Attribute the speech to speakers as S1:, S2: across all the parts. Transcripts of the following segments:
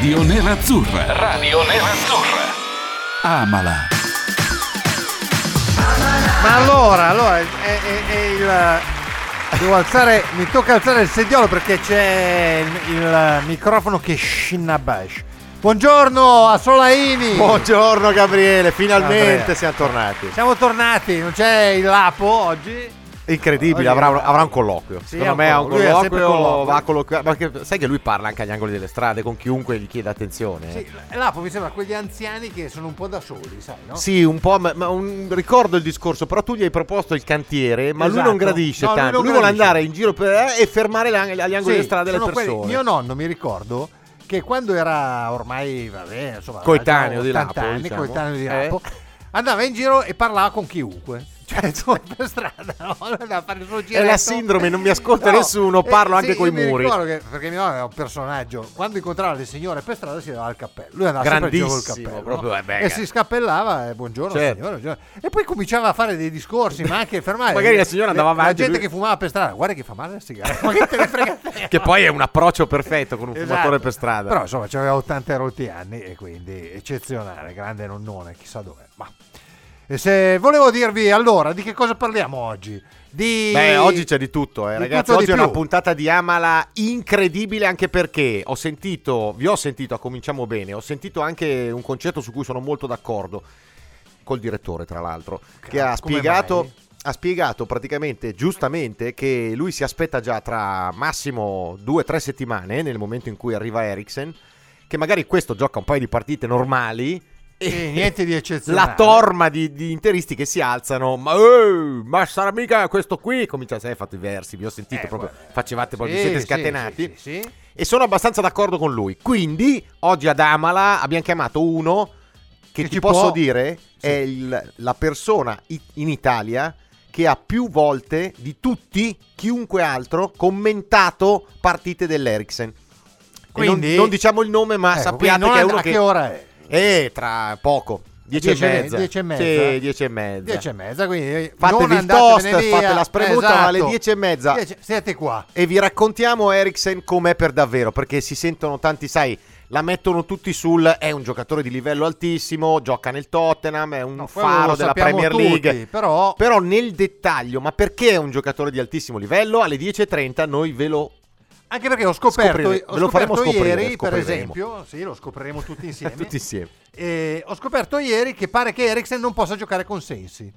S1: Radio Nerazzurra. Radio Nerazzurra. Amala.
S2: Ma allora, allora, è, è- è il... Devo alzare, mi tocca alzare il sediolo perché c'è il, il microfono che scinnabash. Buongiorno a Solaini.
S3: Buongiorno Gabriele, finalmente
S2: Gabriele.
S3: siamo tornati.
S2: Siamo tornati, non c'è il Lapo oggi.
S3: Incredibile, avrà, avrà un colloquio.
S2: Sì,
S3: Secondo me ha un
S2: colloquio. Lui
S3: colloquio, va a colloquiare. Che- sai che lui parla anche agli angoli delle strade con chiunque gli chieda attenzione. eh?
S2: Sì, Lapo mi sembra quegli anziani che sono un po' da soli, sai, no?
S3: Sì, un po', ma, ma un- ricordo il discorso, però tu gli hai proposto il cantiere, ma lui
S2: Esatto.
S3: non gradisce
S2: No, lui
S3: tanto.
S2: non
S3: Lui, vuole andare in giro per, eh, e fermare le- agli angoli
S2: Sì,
S3: delle strade le
S2: sono quelli-
S3: persone.
S2: Mio nonno mi ricordo che quando era ormai, vabbè, insomma,
S3: Coetaneo di Lapo,
S2: 80 anni,
S3: diciamo.
S2: coetaneo di
S3: Eh.
S2: Lapo, andava in giro e parlava con chiunque. Cioè, insomma, per strada, no? Andava a fare il suo
S3: È
S2: giretto.
S3: la sindrome, non mi ascolta
S2: No,
S3: nessuno, parlo
S2: eh,
S3: anche
S2: sì,
S3: coi
S2: mi
S3: muri.
S2: che- perché mio nonno era un personaggio. Quando incontrava le signore per strada si dava il cappello. Lui andava sempre col cappello.
S3: proprio,
S2: no?
S3: eh,
S2: e si scappellava, eh, buongiorno
S3: Certo.
S2: signora, buongiorno. E poi cominciava a fare dei discorsi, ma anche fermare.
S3: Magari la signora andava avanti,
S2: La gente
S3: lui-
S2: che fumava per strada, guarda che fa male la sigaretta. Ma che te ne frega?
S3: Che poi è un approccio perfetto con un
S2: Esatto.
S3: fumatore per strada.
S2: Però insomma, aveva 80 rotti anni e quindi eccezionale, grande nonnone, chissà dove. Ma e se volevo dirvi allora di che cosa parliamo oggi? Di
S3: Beh, oggi c'è di tutto, eh,
S2: di
S3: ragazzi.
S2: tutto
S3: oggi è
S2: più.
S3: una puntata di Amala incredibile anche perché ho sentito, vi ho sentito, a cominciamo bene, ho sentito anche un concetto su cui sono molto d'accordo col direttore, tra l'altro, che ha spiegato, ha spiegato praticamente giustamente che lui si aspetta già tra massimo due o tre settimane, nel momento in cui arriva Eriksen, che magari questo gioca un paio di partite normali.
S2: Sì, niente di eccezionale.
S3: La torma di, di interisti che si alzano, ma, eh, ma sarà mica questo qui? Comincia a hai fatto i versi, vi ho sentito
S2: Eh,
S3: proprio,
S2: guarda.
S3: facevate proprio,
S2: Sì,
S3: siete scatenati.
S2: sì, sì.
S3: E sono abbastanza d'accordo con lui. Quindi, oggi ad Amala abbiamo chiamato uno che,
S2: Che
S3: ti posso
S2: può-
S3: dire è il- la persona in Italia che ha più volte di tutti, chiunque altro, commentato partite dell'Eriksen. E
S2: Quindi-
S3: non, non diciamo il nome, ma
S2: Ecco,
S3: sappiate che è uno
S2: a
S3: che...
S2: che ora è?
S3: Eh, tra poco. Dieci,
S2: Dieci
S3: e
S2: e-
S3: mezza.
S2: dieci e mezza?
S3: Sì, dieci e mezza.
S2: 10 e mezza, quindi
S3: Fatevi il toast,
S2: via.
S3: fate la spremuta,
S2: Esatto.
S3: alle 10 e mezza.
S2: Dieci- siete qua.
S3: E vi raccontiamo Eriksen com'è per davvero, perché si sentono tanti, sai, la mettono tutti sul è un giocatore di livello altissimo, gioca nel Tottenham, è un
S2: No,
S3: faro della Premier
S2: tutti,
S3: League.
S2: però-
S3: Però nel dettaglio, ma perché è un giocatore di altissimo livello? Alle 10.30 noi ve lo
S2: Anche perché ho scoperto, ho
S3: Ve lo faremo
S2: scoperto ieri, per esempio, sì, lo scopriremo tutti insieme.
S3: tutti insieme.
S2: Eh, ho scoperto ieri che pare che Eriksen non possa giocare con Sensi.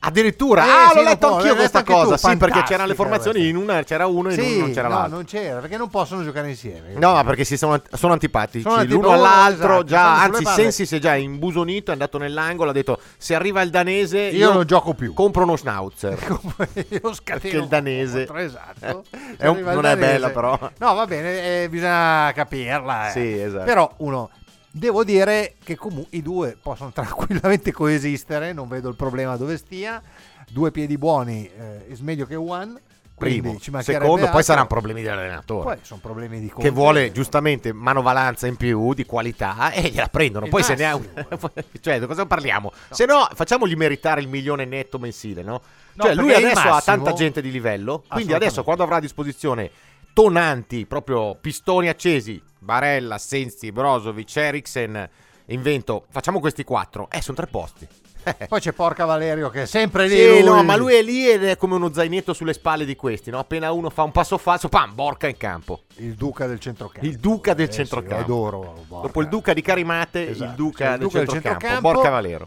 S3: Addirittura,
S2: Eh,
S3: ah,
S2: sì,
S3: l'ho letto anch'io questa cosa.
S2: tu,
S3: Sì, perché c'erano le formazioni,
S2: questa.
S3: in una c'era uno e in
S2: Sì,
S3: uno non c'era
S2: no,
S3: l'altro.
S2: non c'era, perché non possono giocare insieme.
S3: No, ma perché si sono, sono antipatici
S2: Sono
S3: l'uno all'altro.
S2: esatto,
S3: già, anzi. Sensi si è già imbusonito, è andato nell'angolo. Ha detto: Se arriva il danese,
S2: Io non gioco più.
S3: Compro uno schnauzer.
S2: Io scateno
S3: Perché il danese-
S2: contro, esatto.
S3: È un- non è
S2: danese-
S3: bella, però.
S2: No, va bene, eh, bisogna capirla. eh.
S3: Sì, esatto.
S2: Però uno devo dire che comunque i due possono tranquillamente coesistere, non vedo il problema dove stia. Due piedi buoni eh, is meglio che one.
S3: Primo, secondo, poi
S2: altro.
S3: saranno problemi dell'allenatore.
S2: Poi sono problemi di
S3: che
S2: Conte.
S3: vuole giustamente manovalanza in più di qualità e gliela prendono.
S2: Il
S3: Poi se ne ha
S2: massimo.
S3: un... cioè, di cosa parliamo? Se no, facciamogli meritare il milione netto mensile, no?
S2: No,
S3: cioè, lui adesso ha
S2: massimo-
S3: tanta gente di livello. Quindi adesso, quando avrà a disposizione tonanti, proprio pistoni accesi, Barella, Sensi, Brozovic, Eriksen, invento, facciamo questi quattro. Eh, sono tre posti.
S2: Poi c'è Porca Valerio che è sempre lì.
S3: Sì,
S2: lui.
S3: no, ma lui è lì ed è come uno zainetto sulle spalle di questi, no? Appena uno fa un passo falso, pam, borca in campo.
S2: Il duca del centrocampo.
S3: Il duca del
S2: Eh sì,
S3: centrocampo.
S2: lo adoro. Borca.
S3: Dopo il duca di Carimate,
S2: Esatto,
S3: il duca,
S2: sì,
S3: del, centrocampo,
S2: centrocampo.
S3: Borca Valero.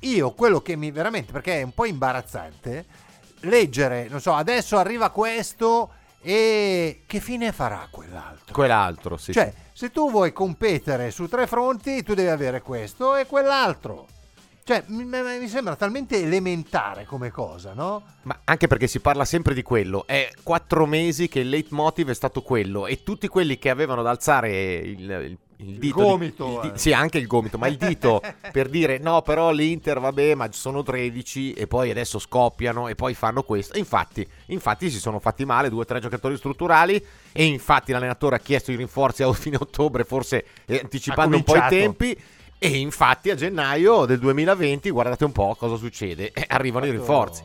S2: Io quello che mi veramente perché è un po' imbarazzante leggere, non so, adesso arriva questo e che fine farà quell'altro?
S3: Quell'altro, sì.
S2: cioè, se tu vuoi competere su tre fronti, tu devi avere questo e quell'altro. Cioè, mi, sembra talmente elementare come cosa, no?
S3: Ma anche perché si parla sempre di quello. È quattro mesi che il leitmotiv è stato quello. E tutti quelli che avevano da alzare il, il- il dito. di-
S2: gomito,
S3: il di-
S2: eh.
S3: sì, anche il gomito, ma il dito per dire no, però l'Inter, vabbè, ma sono 13 e poi adesso scoppiano e poi fanno questo. E infatti, infatti si sono fatti male due o tre giocatori strutturali. E infatti l'allenatore ha chiesto i rinforzi a fine ottobre, forse eh, anticipando un po' i tempi. E infatti a gennaio del 2020, guardate un po' cosa succede. Eh, arrivano i rinforzi.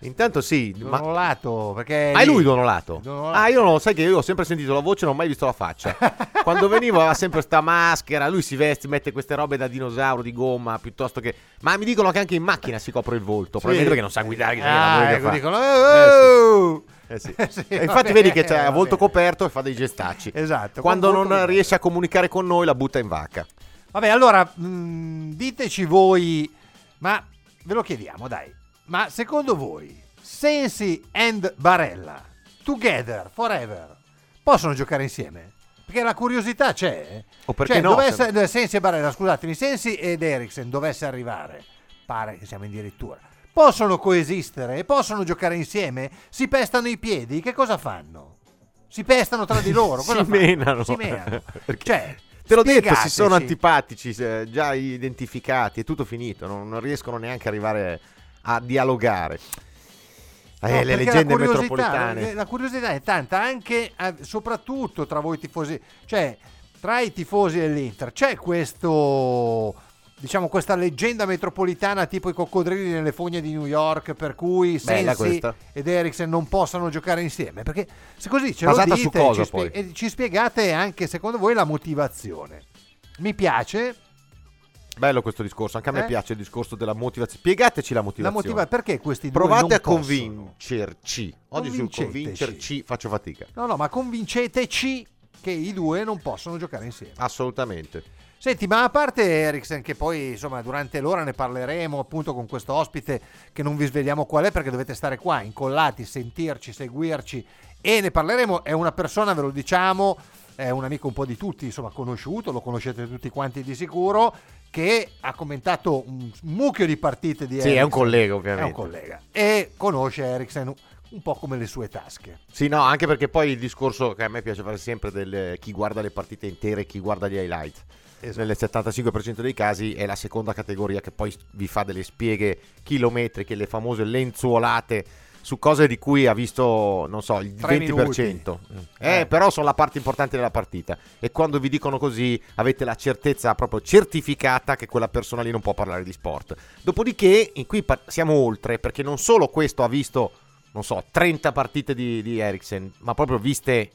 S3: Intanto sì, ma
S2: Donolato, perché...
S3: Ah, è lui Donolato?
S2: Donolato.
S3: Ah, io non lo sai che io ho sempre sentito la voce, non ho mai visto la faccia. Quando venivo aveva sempre sta maschera, lui si veste, mette queste robe da dinosauro di gomma piuttosto che. Ma mi dicono che anche in macchina si copre il volto. Probabilmente perché non sa guidare. Che
S2: Ah, ecco, dicono... "Oh!"
S3: Eh sì.
S2: Sì,
S3: E
S2: va
S3: infatti vedi che c'è
S2: va
S3: a volto coperto e fa dei gestacci.
S2: Esatto.
S3: Quando non riesce a comunicare con noi la butta in vacca.
S2: Vabbè, allora, mh, diteci voi, ma ve lo chiediamo, dai. Ma secondo voi, Sensi and Barella, together, forever, possono giocare insieme? Perché la curiosità c'è. eh.
S3: O perché
S2: cioè,
S3: no,
S2: Dovesse,
S3: se-
S2: Sensi e Barella, scusatemi, Sensi ed Eriksen dovesse arrivare, pare che siamo addirittura, possono coesistere possono giocare insieme? Si pestano i piedi? Che cosa fanno? Si pestano tra di loro?
S3: Si menano.
S2: Si menano.
S3: Perché-
S2: Cioè,
S3: Te l'ho detto, si sono antipatici, eh, già identificati, è tutto finito, non, non riescono neanche ad arrivare a dialogare. Eh,
S2: No,
S3: le leggende
S2: la
S3: metropolitane.
S2: La curiosità è tanta, anche eh, soprattutto tra voi tifosi, cioè tra i tifosi dell'Inter, c'è questo, diciamo, questa leggenda metropolitana tipo i coccodrilli nelle fogne di New York, per cui
S3: Bella
S2: Sensi
S3: questa.
S2: ed Eriksen non possano giocare insieme. Perché se così ce
S3: Basata
S2: lo
S3: su
S2: dite
S3: cosa,
S2: ci, spie-
S3: poi?
S2: e ci spiegate anche secondo voi la motivazione. Mi piace
S3: Bello questo discorso, anche a me
S2: Eh?
S3: piace il discorso della motivazione. Spiegateci la
S2: la
S3: motivazione.
S2: motivazione, perché questi due
S3: Provate a
S2: possono?
S3: convincerci. Oggi sul convincerci faccio fatica.
S2: No, no, ma convinceteci che i due non possono giocare insieme.
S3: Assolutamente.
S2: Senti, ma a parte Eriksen, che poi insomma durante l'ora ne parleremo appunto con questo ospite che non vi svegliamo qual è perché dovete stare qua incollati, sentirci, seguirci e ne parleremo. È una persona, ve lo diciamo, è un amico un po' di tutti, insomma conosciuto, lo conoscete tutti quanti di sicuro, che ha commentato un mucchio di partite di
S3: Sì, è un
S2: Eriksen.
S3: collega
S2: È
S3: ovviamente.
S2: un collega e conosce Eriksen un po' come le sue tasche.
S3: Sì, no, anche perché poi il discorso che a me piace fare sempre del chi guarda le partite intere e chi guarda gli highlight.
S2: Esatto.
S3: Nel 75% dei casi è la seconda categoria che poi vi fa delle spieghe chilometriche, le famose lenzuolate su cose di cui ha visto, non so, il
S2: Tre
S3: 20%.
S2: Eh.
S3: Eh, però sono la parte importante della partita. E quando vi dicono così avete la certezza proprio certificata che quella persona lì non può parlare di sport. Dopodiché, in qui siamo oltre, perché non solo questo ha visto, non so, 30 partite di, di Eriksen, ma proprio viste,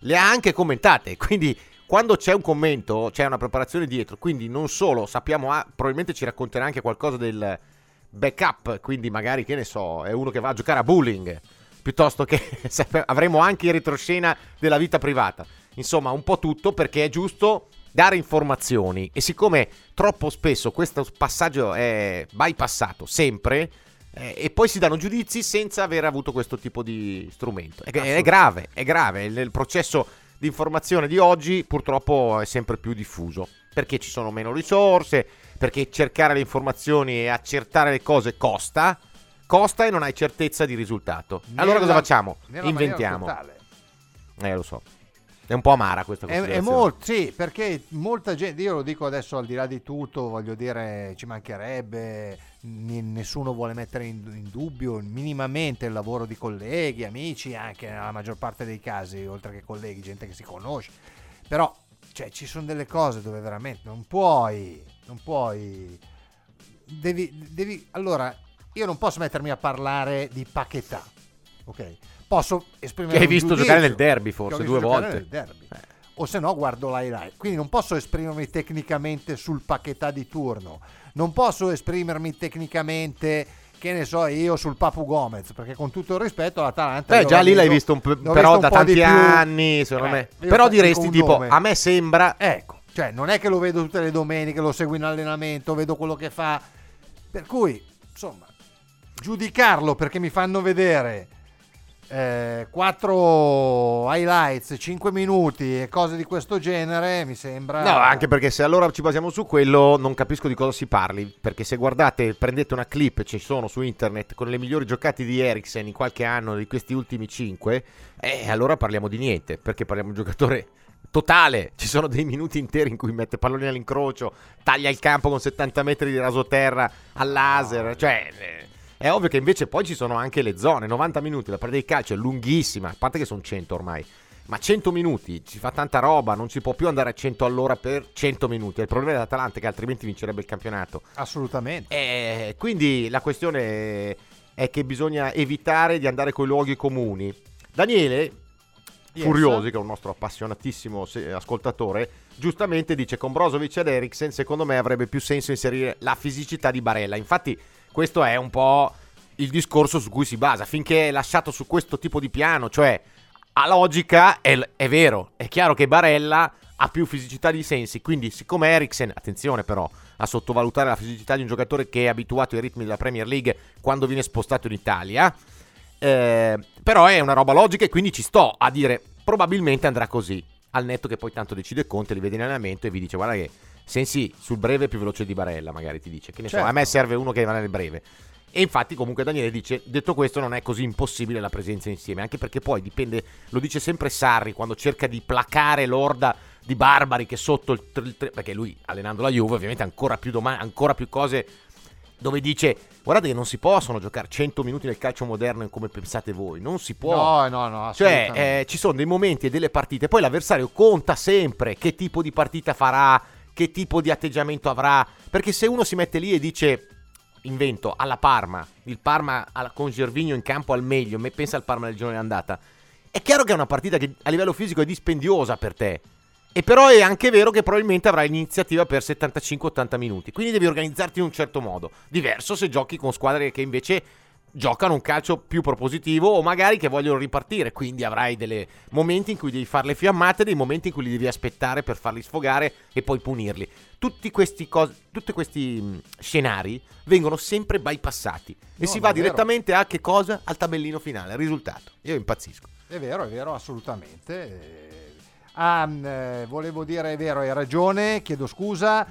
S3: le ha anche commentate. Quindi quando c'è un commento, c'è una preparazione dietro. Quindi non solo sappiamo, ah, probabilmente ci racconterà anche qualcosa del backup. Quindi magari, che ne so, è uno che va a giocare a bowling. Piuttosto che avremo anche in retroscena della vita privata. Insomma, un po' tutto perché è giusto dare informazioni. E siccome troppo spesso questo passaggio è bypassato sempre. eh, e poi si danno giudizi senza aver avuto questo tipo di strumento. È, è grave, è grave. Il, il processo di informazione di oggi purtroppo è sempre più diffuso. Perché ci sono meno risorse, perché cercare le informazioni e accertare le cose costa. Costa e non hai certezza di risultato. allora cosa
S2: Nella-
S3: facciamo?
S2: nella
S3: Inventiamo. Eh, lo so. È un po' amara questa
S2: È,
S3: considerazione.
S2: è molto, sì, perché molta gente, io lo dico adesso al di là di tutto, voglio dire, ci mancherebbe, ni- nessuno vuole mettere in, in dubbio minimamente il lavoro di colleghi, amici, anche nella maggior parte dei casi, oltre che colleghi, gente che si conosce. Però, cioè, ci sono delle cose dove veramente non puoi, non puoi, devi, devi, allora, io non posso mettermi a parlare di pacchetà, ok? Posso esprimere
S3: Che hai visto
S2: giudizio,
S3: giocare nel derby, forse, due volte.
S2: derby. O se no guardo l'highlight. Quindi non posso esprimermi tecnicamente sul pacchetà di turno. Non posso esprimermi tecnicamente, che ne so io, sul Papu Gomez. Perché con tutto il rispetto l'Atalanta...
S3: Beh, già lì l'hai visto un
S2: l'ho
S3: però da
S2: un di
S3: tanti anni, secondo
S2: Eh,
S3: me. Però diresti tipo,
S2: nome.
S3: a me sembra...
S2: Ecco, cioè non è che lo vedo tutte le domeniche, lo seguo in allenamento, vedo quello che fa. Per cui, insomma, giudicarlo perché mi fanno vedere eh, quattro highlights, 5 minuti e cose di questo genere, mi sembra.
S3: No, anche perché se allora ci basiamo su quello, non capisco di cosa si parli. Perché se guardate, prendete una clip, ci sono su internet con le migliori giocate di Eriksen in qualche anno di questi ultimi 5, eh, allora parliamo di niente. Perché parliamo di un giocatore totale. Ci sono dei minuti interi in cui mette palloni all'incrocio, taglia il campo con 70 metri di rasoterra al laser. Cioè. eh, È ovvio che invece poi ci sono anche le zone. 90 minuti, la partita di calcio è lunghissima. A parte che sono 100 ormai. Ma 100 minuti, ci fa tanta roba, non si può più andare a 100 all'ora per 100 minuti. Il problema dell'Atalanta è che altrimenti vincerebbe il campionato.
S2: Assolutamente.
S3: Eh, quindi la questione è che bisogna evitare di andare con i luoghi comuni. Daniele,
S2: Yes.
S3: Furiosi, che è un nostro appassionatissimo ascoltatore, giustamente dice con Brozovic ed Eriksen secondo me avrebbe più senso inserire la fisicità di Barella. Infatti questo è un po' il discorso su cui si basa. Finché è lasciato su questo tipo di piano, cioè a logica è, è vero, è chiaro che Barella ha più fisicità di Sensi, quindi siccome Eriksen, attenzione però a sottovalutare la fisicità di un giocatore che è abituato ai ritmi della Premier League quando viene spostato in Italia, eh, però è una roba logica e quindi ci sto a dire probabilmente andrà così, al netto che poi tanto decide Conte, li vede in allenamento e vi dice guarda che Sensi sul breve è più veloce di Barella, magari ti dice, che ne so,
S2: Certo.
S3: a me serve uno che va nel breve. E infatti comunque Daniele dice, detto questo non è così impossibile la presenza insieme, anche perché poi dipende, lo dice sempre Sarri quando cerca di placare l'orda di barbari che sotto il, il tre- perché lui allenando la Juve ovviamente ancora più domande, ancora più cose dove dice guardate che non si possono giocare 100 minuti nel calcio moderno come pensate voi, non si può.
S2: No, no, no,
S3: Cioè, eh, ci sono dei momenti e delle partite, poi l'avversario conta sempre che tipo di partita farà, che tipo di atteggiamento avrà, perché se uno si mette lì e dice, invento, alla Parma, il Parma con Gervigno in campo al meglio, me pensa al Parma del giorno di andata, è chiaro che è una partita che a livello fisico è dispendiosa per te. E però è anche vero che probabilmente avrai l'iniziativa per 75-80 minuti. Quindi devi organizzarti in un certo modo. Diverso se giochi con squadre che invece giocano un calcio più propositivo o magari che vogliono ripartire. Quindi avrai dei momenti in cui devi fare le fiammate, dei momenti in cui li devi aspettare per farli sfogare e poi punirli. Tutti questi, cos- tutti questi mh, scenari vengono sempre bypassati. E
S2: No,
S3: si
S2: no,
S3: va direttamente a che cosa? Al tabellino finale, al risultato. Io impazzisco.
S2: È vero, è vero, assolutamente. Eh, Ah, mh, eh, volevo dire, è vero, hai ragione, chiedo scusa.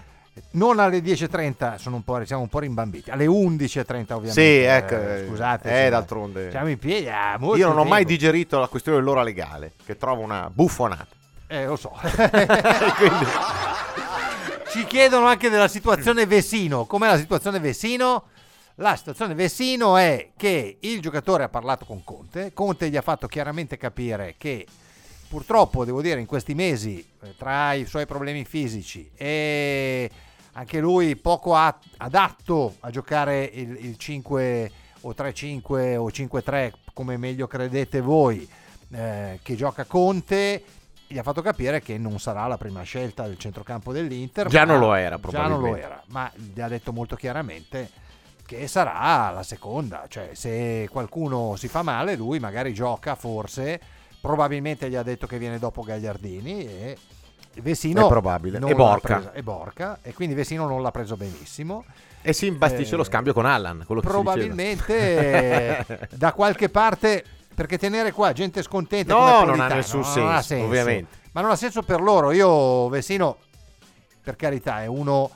S2: Non alle 10.30, sono un po', siamo un po' rimbambiti. Alle 11.30 ovviamente.
S3: Sì, ecco,
S2: Eh, scusate.
S3: eh, d'altronde.
S2: Siamo in piedi. ah,
S3: Io non ho mai
S2: tempo.
S3: digerito la questione dell'ora legale, che trovo una buffonata.
S2: Eh, lo so.
S3: Quindi-
S2: Ci chiedono anche della situazione Vesino. Com'è la situazione Vesino? La situazione Vesino è che il giocatore ha parlato con Conte. Conte gli ha fatto chiaramente capire che purtroppo, devo dire, in questi mesi, eh, tra i suoi problemi fisici e anche lui poco adatto a giocare il, il 5 o 3-5 o 5-3 come meglio credete voi, eh, che gioca Conte, gli ha fatto capire che non sarà la prima scelta del centrocampo dell'Inter.
S3: Già non lo era,
S2: Già non lo
S3: probabilmente.
S2: era, ma gli ha detto molto chiaramente che sarà la seconda, cioè se qualcuno si fa male lui magari gioca forse, probabilmente gli ha detto che viene dopo Gagliardini e Vesino
S3: È probabile. E Borca.
S2: presa- e Borca e quindi Vesino non l'ha preso benissimo.
S3: E si imbastisce
S2: Eh,
S3: lo scambio con Allan.
S2: Probabilmente da qualche parte perché tenere qua gente scontenta
S3: No, non ha nessun
S2: non ha
S3: senso, ovviamente.
S2: ma non ha senso per loro io Vesino per carità è uno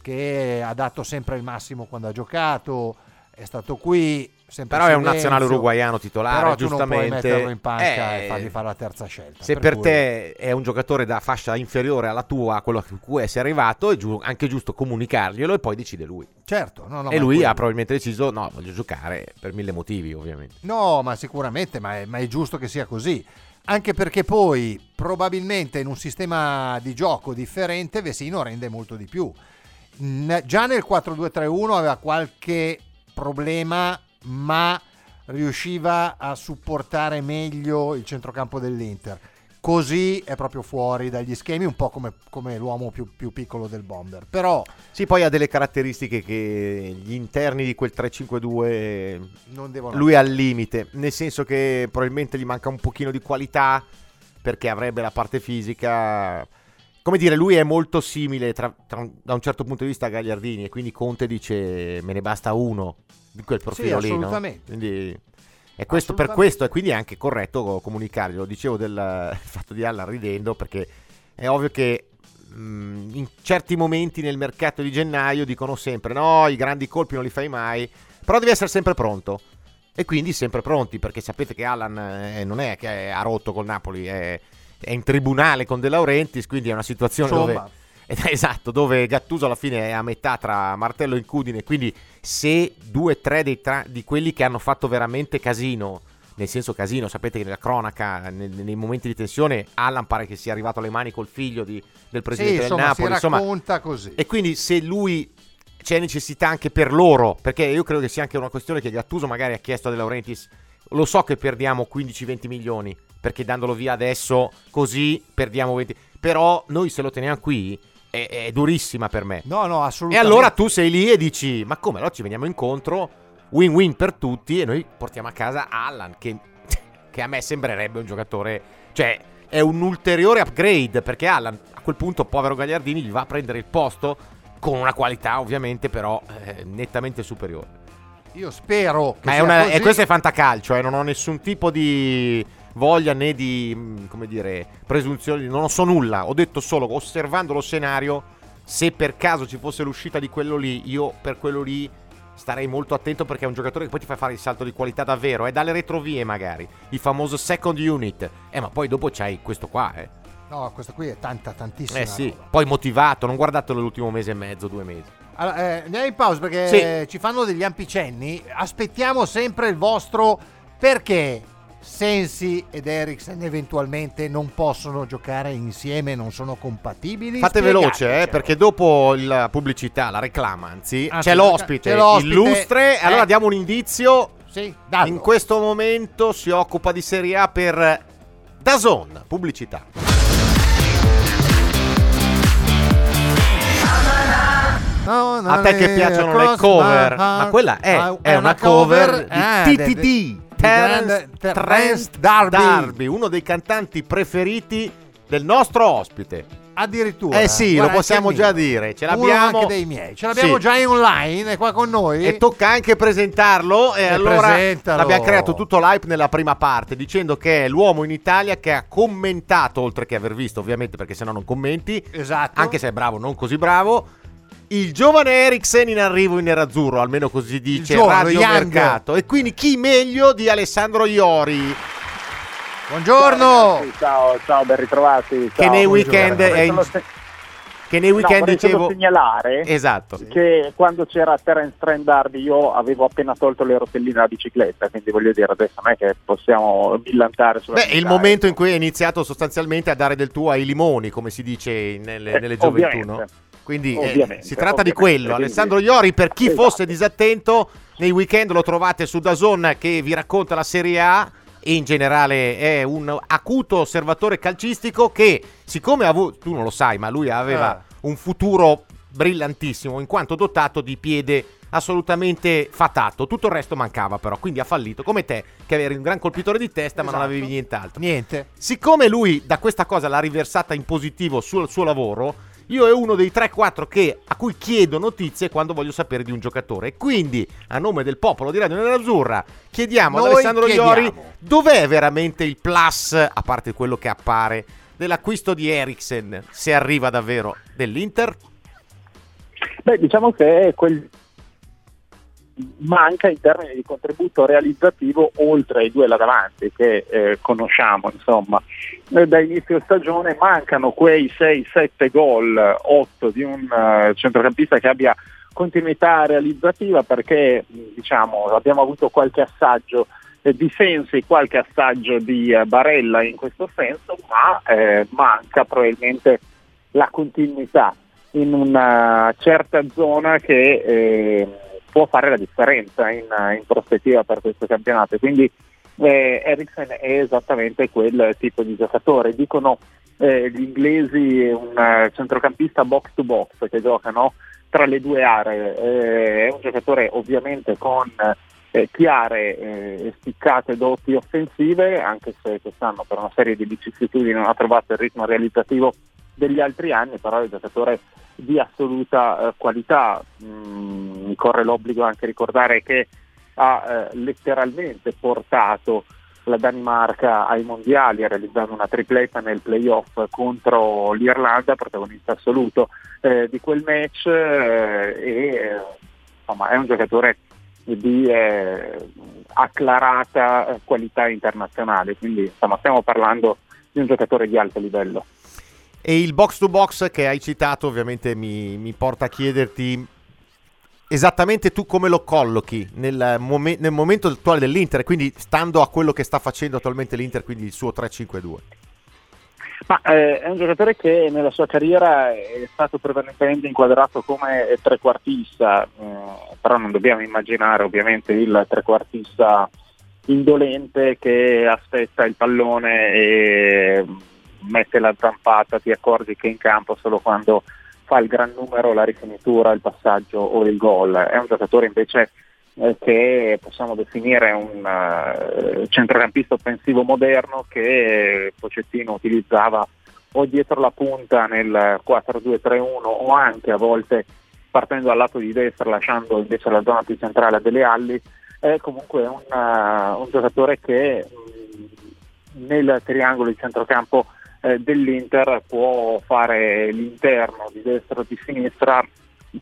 S2: che ha dato sempre il massimo quando ha giocato è stato qui sempre
S3: Però è un
S2: silenzio,
S3: nazionale uruguaiano titolare,
S2: però tu non puoi
S3: giustamente.
S2: metterlo in panca
S3: Eh,
S2: e fargli fare la terza scelta
S3: Se per
S2: cui-
S3: te è un giocatore da fascia inferiore alla tua, a quello a cui sei arrivato, è giu- anche giusto comunicarglielo e poi decide lui.
S2: certo no, no,
S3: e lui
S2: quello-
S3: ha probabilmente deciso: no, voglio giocare per mille motivi, ovviamente.
S2: No, ma sicuramente, ma è, ma è giusto che sia così. Anche perché poi probabilmente in un sistema di gioco differente Vesino rende molto di più. Già nel 4-2-3-1 aveva qualche problema, ma riusciva a supportare meglio il centrocampo dell'Inter. Così è proprio fuori dagli schemi, un po' come, come l'uomo più, più piccolo del bomber. Però
S3: Sì, poi ha delle caratteristiche che gli interni di quel 3-5-2
S2: non devono...
S3: lui è al limite, nel senso che probabilmente gli manca un pochino di qualità perché avrebbe la parte fisica. Come dire, lui è molto simile tra- tra- da un certo punto di vista a Gagliardini e quindi Conte dice me ne basta uno di quel profilo lì. no?
S2: assolutamente.
S3: Quindi E questo per questo, e quindi è anche corretto comunicare. Lo dicevo del fatto di Allan ridendo, perché è ovvio che mh, in certi momenti nel mercato di gennaio dicono sempre: no, i grandi colpi non li fai mai, però devi essere sempre pronto. E quindi sempre pronti, perché sapete che Allan eh, non è che ha rotto col Napoli, è, è, in tribunale con De Laurentiis, quindi è una situazione
S2: Insomma.
S3: dove Esatto, dove Gattuso alla fine è a metà tra martello e incudine, quindi se due o tre dei tra- di quelli che hanno fatto veramente casino, nel senso casino, sapete che nella cronaca, nei, nei momenti di tensione, Allan pare che sia arrivato alle mani col figlio di- del presidente
S2: Sì, insomma,
S3: del Napoli,
S2: si
S3: insomma,
S2: racconta così.
S3: e quindi se lui c'è necessità anche per loro, perché io credo che sia anche una questione che Gattuso magari ha chiesto a De Laurentiis, lo so che perdiamo 15-20 milioni, perché dandolo via adesso così perdiamo 20, però noi se lo teniamo qui è, è durissima per me.
S2: No, no,
S3: E
S2: assolutamente.
S3: allora tu sei lì e dici, ma come, allora ci veniamo incontro, win-win per tutti e noi portiamo a casa Allan, che, che a me sembrerebbe un giocatore, cioè è un ulteriore upgrade, perché Allan a quel punto, povero Gagliardini, gli va a prendere il posto con una qualità ovviamente però eh, nettamente superiore.
S2: Io spero che
S3: Ma è una,
S2: così.
S3: e questo è fantacalcio, eh, non ho nessun tipo di voglia né di, mh, come dire, presunzioni, non so nulla, ho detto solo osservando lo scenario, se per caso ci fosse l'uscita di quello lì, io per quello lì starei molto attento perché è un giocatore che poi ti fa fare il salto di qualità davvero, è dalle retrovie magari, il famoso second unit, eh ma poi dopo c'hai questo qua, eh.
S2: No, questa qui è tanta, tantissima.
S3: Eh sì,
S2: roba.
S3: poi motivato, non guardatelo l'ultimo mese e mezzo, due mesi.
S2: Allora, eh, andiamo in pausa perché
S3: Sì.
S2: ci fanno degli ampicenni. Aspettiamo sempre il vostro perché Sensi ed Eriksen eventualmente non possono giocare insieme, non sono compatibili.
S3: Fate veloce, eh, perché dopo la pubblicità, la reclama, anzi,
S2: Ah,
S3: c'è l'ospite,
S2: c'è l'ospite,
S3: illustre.
S2: eh.
S3: Allora diamo un indizio.
S2: Sì, dallo.
S3: In questo momento si occupa di Serie A per Dazon, pubblicità.
S2: No, no,
S3: A te che
S2: eh,
S3: piacciono le cover, ma quella è, è una cover di
S2: de-
S3: TTD, Terence Trent
S2: Terence Darby.
S3: Darby, uno dei cantanti preferiti del nostro ospite.
S2: Addirittura.
S3: Eh sì,
S2: Guarda,
S3: lo possiamo già dire, ce l'abbiamo.
S2: anche dei miei. Ce l'abbiamo
S3: Sì.
S2: già in online, è qua con noi.
S3: E tocca anche presentarlo. E
S2: Eh,
S3: allora
S2: presentalo.
S3: abbiamo creato tutto l'hype nella prima parte, dicendo che è l'uomo in Italia che ha commentato, oltre che aver visto, ovviamente, perché sennò non commenti.
S2: Esatto.
S3: Anche se è bravo, non così bravo. Il giovane Eriksen in arrivo in nerazzurro, almeno così dice
S2: giovane,
S3: Radio
S2: young.
S3: Mercato. E quindi chi meglio di Alessandro Iori,
S2: Buongiorno.
S4: Sì, ciao, ciao, ben ritrovati.
S3: che
S4: ciao,
S3: nei
S4: buongiorno.
S3: weekend è in-
S4: se-
S3: che nei
S4: no,
S3: weekend
S4: solo
S3: dicevo...
S4: segnalare
S3: Esatto.
S4: che quando c'era Terence Trent Darby io avevo appena tolto le rotelline dalla bicicletta, quindi voglio dire adesso non è che possiamo millantare sulla
S3: Beh, il
S4: bicicletta.
S3: momento in cui hai iniziato sostanzialmente a dare del tuo ai limoni, come si dice nelle,
S4: Eh,
S3: nelle gioventù,
S4: ovviamente.
S3: no? Quindi eh, si tratta di quello. Alessandro Iori, per chi
S4: Esatto.
S3: fosse disattento, nei weekend lo trovate su Dazon che vi racconta la Serie A e in generale è un acuto osservatore calcistico che, siccome avuto, tu non lo sai, ma lui aveva
S2: Ah.
S3: un futuro brillantissimo in quanto dotato di piede assolutamente fatato. Tutto il resto mancava però, quindi ha fallito, come te che eri un gran colpitore di testa ma non
S2: Esatto.
S3: avevi nient'altro.
S2: Niente.
S3: Siccome lui da questa cosa l'ha riversata in positivo sul suo lavoro, io è uno dei 3-4 che, a cui chiedo notizie quando voglio sapere di un giocatore. E quindi, a nome del popolo di Radio Nerazzurra, chiediamo ad
S2: Noi
S3: Alessandro
S2: chiediamo.
S3: Iori dov'è veramente il plus, a parte quello che appare, dell'acquisto di Eriksen, se arriva davvero, dell'Inter?
S4: Beh, diciamo che quel manca in termini di contributo realizzativo oltre ai due là davanti che eh, conosciamo insomma. Eh, da inizio stagione mancano quei 6-7 gol 8 di un eh, centrocampista che abbia continuità realizzativa perché diciamo abbiamo avuto qualche assaggio eh, di Sensi, qualche assaggio di Barella in questo senso ma eh, manca probabilmente la continuità in una certa zona che eh, può fare la differenza in, in prospettiva per questo campionato. Quindi eh, Eriksen è esattamente quel tipo di giocatore. Dicono eh, gli inglesi un eh, centrocampista box to box che gioca no, tra le due aree. Eh, è un giocatore ovviamente con eh, chiare eh, e spiccate doti offensive, anche se quest'anno per una serie di vicissitudini non ha trovato il ritmo realizzativo degli altri anni, però è un giocatore di assoluta eh, qualità. Mm, mi corre l'obbligo anche ricordare che ha eh, letteralmente portato la Danimarca ai mondiali, realizzando una tripletta nel playoff contro l'Irlanda, protagonista assoluto eh, di quel match eh, e insomma, è un giocatore di eh, acclarata qualità internazionale, quindi insomma, stiamo parlando di un giocatore di alto livello.
S3: E il box to box che hai citato ovviamente mi, mi porta a chiederti esattamente tu come lo collochi nel, mom- nel, momento attuale dell'Inter, quindi stando a quello che sta facendo attualmente l'Inter, quindi il suo 3-5-2.
S4: Ma, eh, è un giocatore che nella sua carriera è stato prevalentemente inquadrato come trequartista, eh, però non dobbiamo immaginare ovviamente il trequartista indolente che aspetta il pallone e mette la zampata, ti accorgi che in campo solo quando fa il gran numero, la rifinitura, il passaggio o il gol. È un giocatore invece eh, che possiamo definire un uh, centrocampista offensivo moderno che Pocettino utilizzava o dietro la punta nel 4-2-3-1 o anche a volte partendo dal lato di destra lasciando invece la zona più centrale a Delle Alli è comunque un, uh, un giocatore che mh, nel triangolo di centrocampo eh, dell'Inter può fare l'interno di destra o di sinistra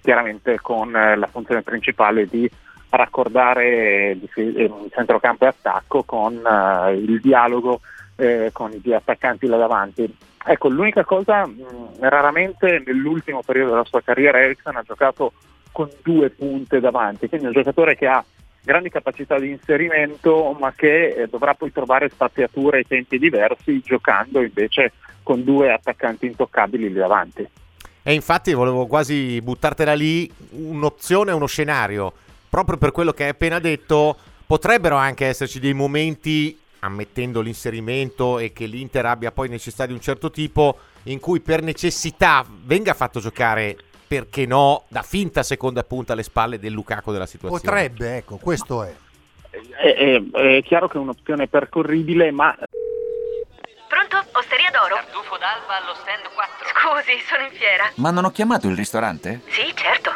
S4: chiaramente con eh, la funzione principale di raccordare il centrocampo e attacco con uh, il dialogo eh, con i due attaccanti là davanti. Ecco, l'unica cosa, mh, raramente nell'ultimo periodo della sua carriera Ericsson ha giocato con due punte davanti, quindi un giocatore che ha grandi capacità di inserimento ma che eh, dovrà poi trovare spaziature ai tempi diversi giocando invece con due attaccanti intoccabili lì davanti.
S3: E infatti volevo quasi buttartela lì un'opzione, uno scenario proprio per quello che hai appena detto, potrebbero anche esserci dei momenti, ammettendo l'inserimento e che l'Inter abbia poi necessità di un certo tipo, in cui per necessità venga fatto giocare, perché no, da finta seconda punta alle spalle del Lukaku della situazione.
S2: Potrebbe, ecco, questo è.
S4: È, è, è chiaro che è un'opzione percorribile, ma
S5: Pronto? Osteria d'oro? Tartufo d'alba allo stand 4. Scusi, sono in fiera.
S6: Ma non ho chiamato il ristorante?
S5: Sì, certo.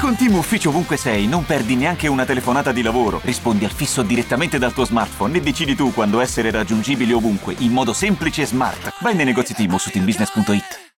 S6: Con Team Ufficio ovunque sei, non perdi neanche una telefonata di lavoro. Rispondi al fisso direttamente dal tuo smartphone e decidi tu quando essere raggiungibile ovunque, in modo semplice e smart. Vai nei negozi Team su teambusiness.it.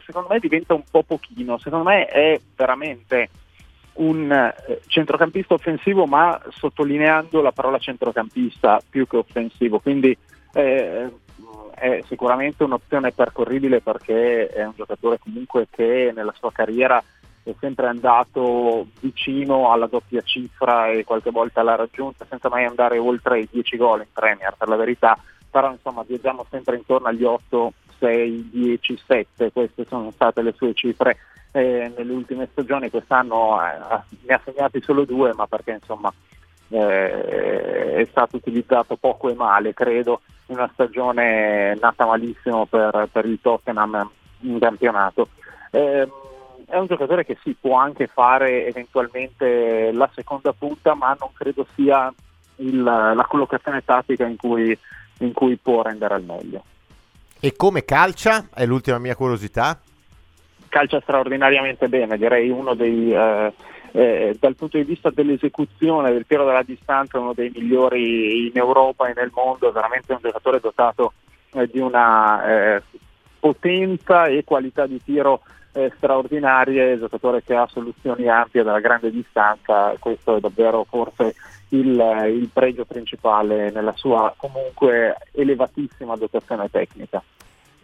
S4: Secondo me diventa un po' pochino, secondo me è veramente un eh, centrocampista offensivo ma sottolineando la parola centrocampista più che offensivo, quindi eh, è sicuramente un'opzione percorribile perché è un giocatore comunque che nella sua carriera è sempre andato vicino alla doppia cifra e qualche volta l'ha raggiunta senza mai andare oltre i 10 gol in Premier per la verità, però insomma viaggiamo sempre intorno agli 8, 6, 10, 7, queste sono state le sue cifre eh, nelle ultime stagioni, quest'anno eh, ne ha segnati solo due ma perché insomma eh, è stato utilizzato poco e male credo una stagione nata malissimo per, per il Tottenham in campionato. Eh, è un giocatore che si può anche fare eventualmente la seconda punta, ma non credo sia il, la collocazione tattica in cui, in cui può rendere al meglio.
S3: E come calcia? È l'ultima mia curiosità.
S4: Calcia straordinariamente bene, direi uno dei, eh, eh, dal punto di vista dell'esecuzione del tiro dalla distanza uno dei migliori in Europa e nel mondo, è veramente un giocatore dotato eh, di una eh, potenza e qualità di tiro eh, straordinarie, giocatore che ha soluzioni ampie dalla grande distanza, questo è davvero forse il, il pregio principale nella sua comunque elevatissima dotazione tecnica.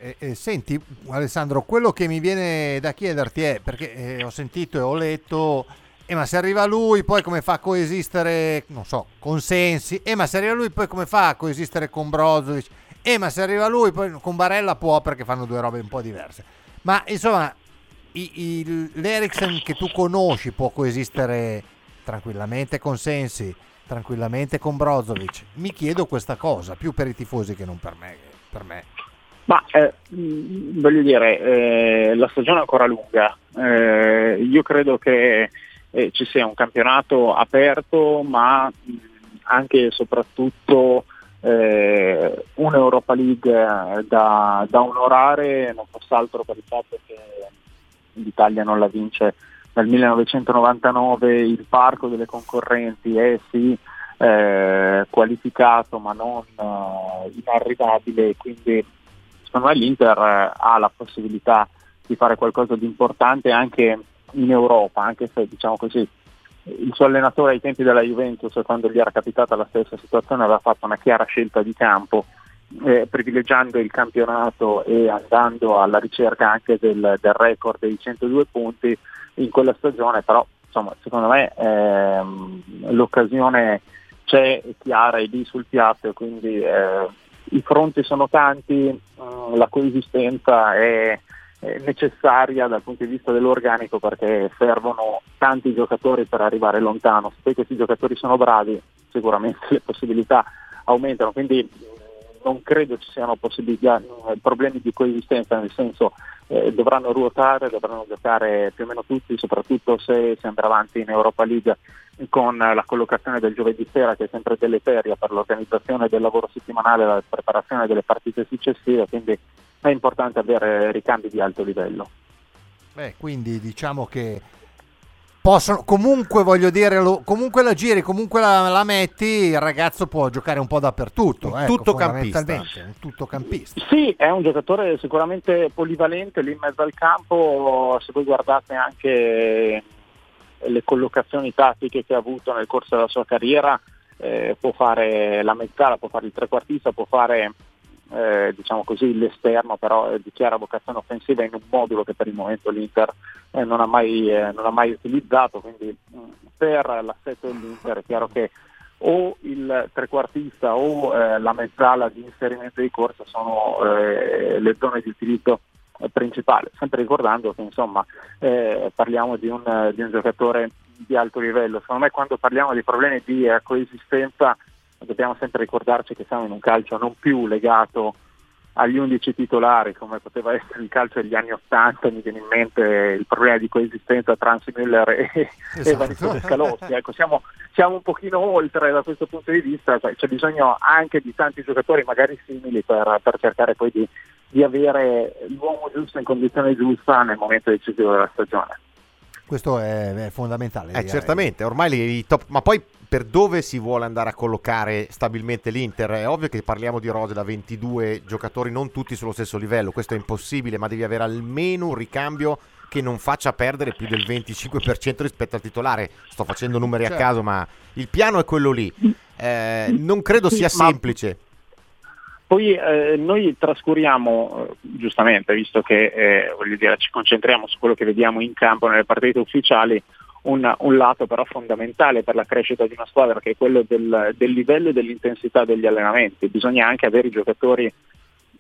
S2: Eh, eh, senti Alessandro, quello che mi viene da chiederti è, perché eh, ho sentito e ho letto eh, ma se arriva lui, poi come fa a coesistere, non so, con Sensi? Eh, ma se arriva lui, poi come fa a coesistere con Brozovic? Eh, ma se arriva lui, poi con Barella può perché fanno due robe un po' diverse. Ma insomma, i, i, l'Ericsson che tu conosci può coesistere tranquillamente con Sensi, tranquillamente con Brozovic. Mi chiedo questa cosa, più per i tifosi che non per me. Per me.
S4: Ma eh, voglio dire, eh, la stagione è ancora lunga. Eh, io credo che eh, ci sia un campionato aperto, ma anche e soprattutto eh, un'Europa League da, da, onorare, non fosse altro per il fatto che l'Italia non la vince dal 1999, il parco delle concorrenti è sì eh, qualificato ma non eh, inarrivabile, quindi secondo me l'Inter eh, ha la possibilità di fare qualcosa di importante anche in Europa, anche se diciamo così il suo allenatore ai tempi della Juventus, quando gli era capitata la stessa situazione, aveva fatto una chiara scelta di campo, eh, privilegiando il campionato e andando alla ricerca anche del, del, record dei 102 punti in quella stagione, però insomma, secondo me ehm, l'occasione c'è, è chiara, è lì sul piatto, quindi eh, i fronti sono tanti, eh, la coesistenza è necessaria dal punto di vista dell'organico perché servono tanti giocatori per arrivare lontano. Se questi giocatori sono bravi, sicuramente le possibilità aumentano. Quindi non credo ci siano problemi di coesistenza, nel senso eh, dovranno ruotare, dovranno giocare più o meno tutti, soprattutto se si andrà avanti in Europa League con la collocazione del giovedì sera che è sempre deleteria per l'organizzazione del lavoro settimanale e la preparazione delle partite successive, quindi è importante avere ricambi di alto livello.
S2: Beh, quindi diciamo che possono comunque voglio dire lo, comunque la giri comunque la, la, metti il ragazzo può giocare un po' dappertutto
S3: ecco, tutto campista.
S2: tutto campista.
S4: Sì è un giocatore sicuramente polivalente lì in mezzo al campo se voi guardate anche le collocazioni tattiche che ha avuto nel corso della sua carriera eh, può fare la mezzala può fare il trequartista può fare eh, diciamo così, l'esterno però eh, dichiara vocazione offensiva in un modulo che per il momento l'Inter eh, non, ha mai, eh, non, ha mai, utilizzato, quindi mh, per l'assetto dell'Inter è chiaro che o il trequartista o eh, la mezzala di inserimento di corsa sono eh, le zone di utilizzo principale, sempre ricordando che insomma parliamo di un, di un giocatore di alto livello. Secondo me quando parliamo di problemi di coesistenza dobbiamo sempre ricordarci che siamo in un calcio non più legato agli 11 titolari come poteva essere il calcio degli anni 80, mi viene in mente il problema di coesistenza tra Ansi Müller e esatto. Evaristo Scalossi. Ecco, siamo, siamo, un pochino oltre da questo punto di vista, cioè, c'è bisogno anche di tanti giocatori magari simili per, per cercare poi di, di avere l'uomo giusto in condizione giusta nel momento decisivo della stagione.
S2: Questo è, è fondamentale.
S3: Eh, certamente, ormai i top, ma poi per dove si vuole andare a collocare stabilmente l'Inter? È ovvio che parliamo di rose da 22 giocatori, non tutti sullo stesso livello, questo è impossibile, ma devi avere almeno un ricambio che non faccia perdere più del 25% rispetto al titolare. Sto facendo numeri certo. a caso, ma il piano è quello lì. Eh, non credo sia semplice.
S4: Poi eh, noi trascuriamo, eh, giustamente, visto che eh, dire, ci concentriamo su quello che vediamo in campo nelle partite ufficiali, un, un, lato però fondamentale per la crescita di una squadra che è quello del, del livello e dell'intensità degli allenamenti. Bisogna anche avere i giocatori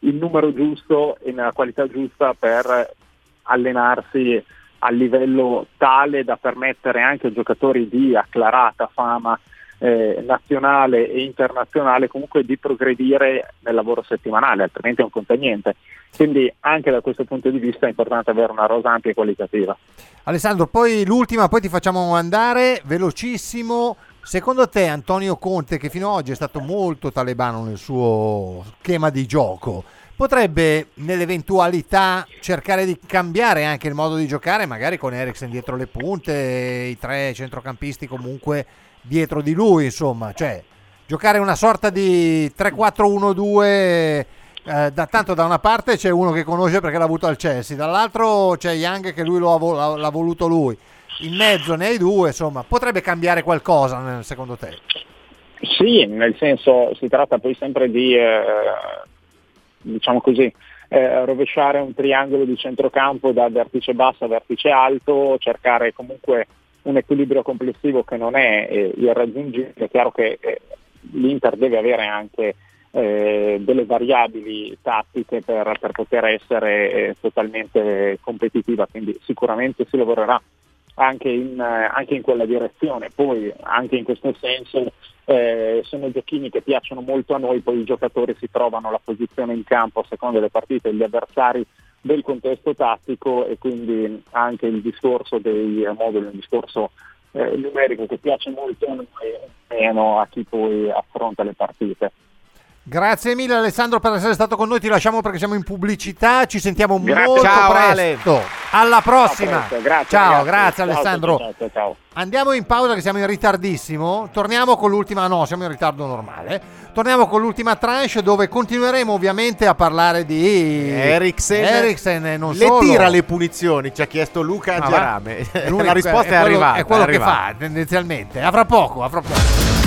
S4: il numero giusto e nella qualità giusta per allenarsi a livello tale da permettere anche a giocatori di acclarata fama eh, nazionale e internazionale comunque di progredire nel lavoro settimanale, altrimenti non conta niente. Quindi anche da questo punto di vista è importante avere una rosa ampia e qualitativa.
S2: Alessandro, poi l'ultima, poi ti facciamo andare velocissimo. Secondo te Antonio Conte, che fino ad oggi è stato molto talebano nel suo schema di gioco, potrebbe nell'eventualità cercare di cambiare anche il modo di giocare, magari con Eriksen dietro le punte, i tre centrocampisti comunque dietro di lui, insomma, cioè giocare una sorta di 3-4-1-2 eh, da, tanto da una parte c'è uno che conosce perché l'ha avuto al Chelsea, dall'altro c'è Young che lui ha, l'ha voluto lui. In mezzo ne hai due, insomma, potrebbe cambiare qualcosa secondo te?
S4: Sì, nel senso si tratta poi sempre di, eh, diciamo così, eh, rovesciare un triangolo di centrocampo da vertice basso a vertice alto, cercare comunque un equilibrio complessivo che non è eh, irraggiungibile, è chiaro che eh, l'Inter deve avere anche eh, delle variabili tattiche per, per poter essere eh, totalmente competitiva, quindi sicuramente si lavorerà anche in, anche in quella direzione. Poi anche in questo senso eh, sono giochini che piacciono molto a noi, poi i giocatori si trovano la posizione in campo a seconda delle partite degli avversari del contesto tattico e quindi anche il discorso dei moduli, un discorso eh, numerico che piace molto meno a chi poi affronta le partite.
S2: Grazie mille Alessandro per essere stato con noi, ti lasciamo perché siamo in pubblicità, ci sentiamo
S4: Grazie.
S2: molto
S4: Ciao,
S2: presto. Alla prossima.
S4: presto, grazie,
S2: ciao,
S4: grazie.
S2: grazie
S4: Ciao,
S2: Alessandro.
S4: ciao, ciao, ciao.
S2: Andiamo in pausa che siamo in ritardissimo. Torniamo con l'ultima, no, siamo in ritardo normale. Torniamo con l'ultima tranche dove continueremo ovviamente a parlare di
S3: Eriksen,
S2: Eriksen e non
S3: le
S2: solo.
S3: tira le punizioni, ci ha chiesto Luca
S2: Ah.
S3: Angiarame.
S2: Lui
S3: la risposta è,
S2: quello-
S3: arrivata.
S2: È quello
S3: è
S2: che
S3: arrivata.
S2: fa tendenzialmente. A fra poco, a fra poco.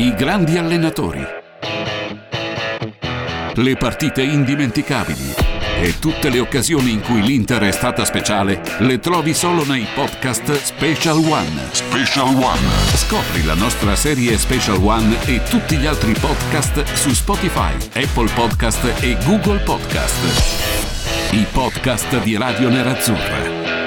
S1: I grandi allenatori. Le partite indimenticabili. E tutte le occasioni in cui l'Inter è stata speciale le trovi solo nei podcast Special One. Special One. Scopri la nostra serie Special One e tutti gli altri podcast su Spotify, Apple Podcast e Google Podcast. I podcast di Radio Nerazzurra.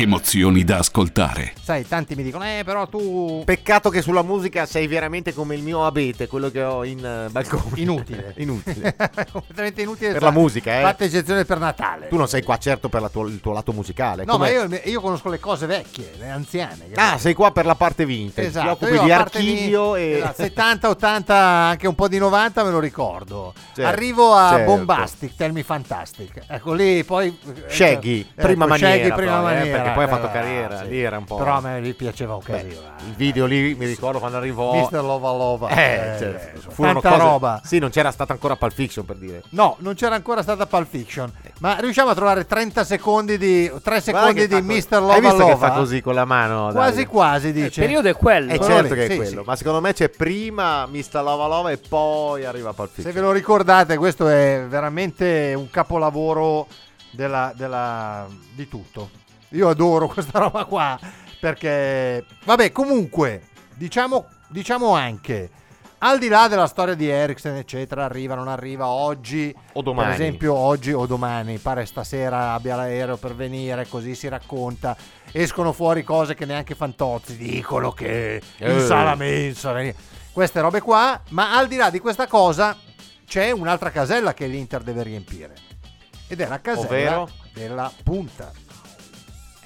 S1: Emozioni da ascoltare.
S2: Sai, tanti mi dicono, eh, però tu.
S3: Peccato che sulla musica sei veramente come il mio abete, quello che ho in eh, balcone.
S2: Inutile.
S3: Inutile.
S2: completamente inutile.
S3: Per
S2: Fa-
S3: la musica, eh.
S2: Fatta eccezione per Natale.
S3: Tu non sei qua certo per la tua- il tuo lato musicale.
S2: No,
S3: Com'è?
S2: ma io, io conosco le cose vecchie, le anziane.
S3: Ah, sei qua per la parte vintage.
S2: Esatto,
S3: Ti occupi
S2: io
S3: di archivio e...
S2: esatto, 70, 80, anche un po' di 90 me lo ricordo.
S3: Certo,
S2: Arrivo a
S3: certo.
S2: Bombastic, Tell Me Fantastic. Ecco lì poi eh,
S3: Shaggy,
S2: ecco,
S3: prima maniera,
S2: Shaggy, prima
S3: però, eh, perché poi ha fatto
S2: Eh,
S3: carriera, lì era un po'-
S2: Però a me lì piaceva un
S3: Beh,
S2: casino. eh.
S3: il video lì mi ricordo quando arrivò.
S2: Mister Lova Lova.
S3: Eh,
S2: Eh,
S3: certo.
S2: insomma,
S3: Furono
S2: tanta
S3: cose-
S2: roba.
S3: Sì, non c'era stata ancora Pulp Fiction per dire.
S2: No, non c'era ancora stata Pulp Fiction. Ma riusciamo a trovare 30 secondi di 3
S3: Guarda
S2: secondi
S3: che
S2: di Mister Lova
S3: Hai visto
S2: Lova?
S3: che fa così con la mano?
S2: Quasi
S3: Davide?
S2: quasi dice.
S7: Il periodo è quello.
S3: Eh
S2: Quello
S3: certo che è
S2: sì,
S3: quello,
S2: sì.
S3: ma secondo me c'è prima Mr. Lava Lova e poi arriva Pulp
S2: Se
S3: Fiction.
S2: ve lo ricordate, questo è veramente un capolavoro della, della- di tutto. Io adoro questa roba qua perché, vabbè, comunque, diciamo, diciamo anche, al di là della storia di Ericsson, eccetera, arriva, non arriva oggi,
S3: O domani.
S2: per esempio oggi o domani, pare stasera abbia l'aereo per venire, così si racconta. Escono fuori cose che neanche Fantozzi dicono che in
S3: Eh.
S2: sala mensa, queste robe qua, ma al di là di questa cosa c'è un'altra casella che l'Inter deve riempire. Ed è la casella
S3: Ovvero?
S2: della punta.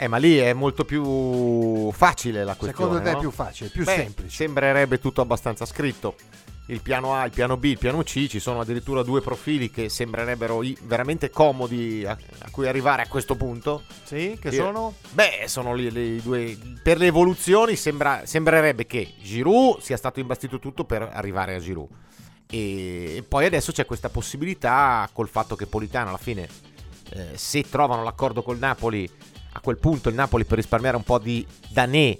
S3: Eh, ma lì è molto più facile la questione.
S2: Secondo te è
S3: no?
S2: più facile, più
S3: Beh,
S2: semplice.
S3: Sembrerebbe tutto abbastanza scritto. Il piano A, il piano B, il piano C, ci sono addirittura due profili che sembrerebbero i- veramente comodi a, a cui arrivare a questo punto.
S2: Sì, che
S3: Sì.
S2: sono?
S3: Beh, sono lì le due. Per le evoluzioni sembra- sembrerebbe che Giroud sia stato imbastito tutto per arrivare a Giroud. E, e poi adesso c'è questa possibilità col fatto che Politano alla fine, eh, se trovano l'accordo col Napoli, a quel punto il Napoli per risparmiare un po' di danè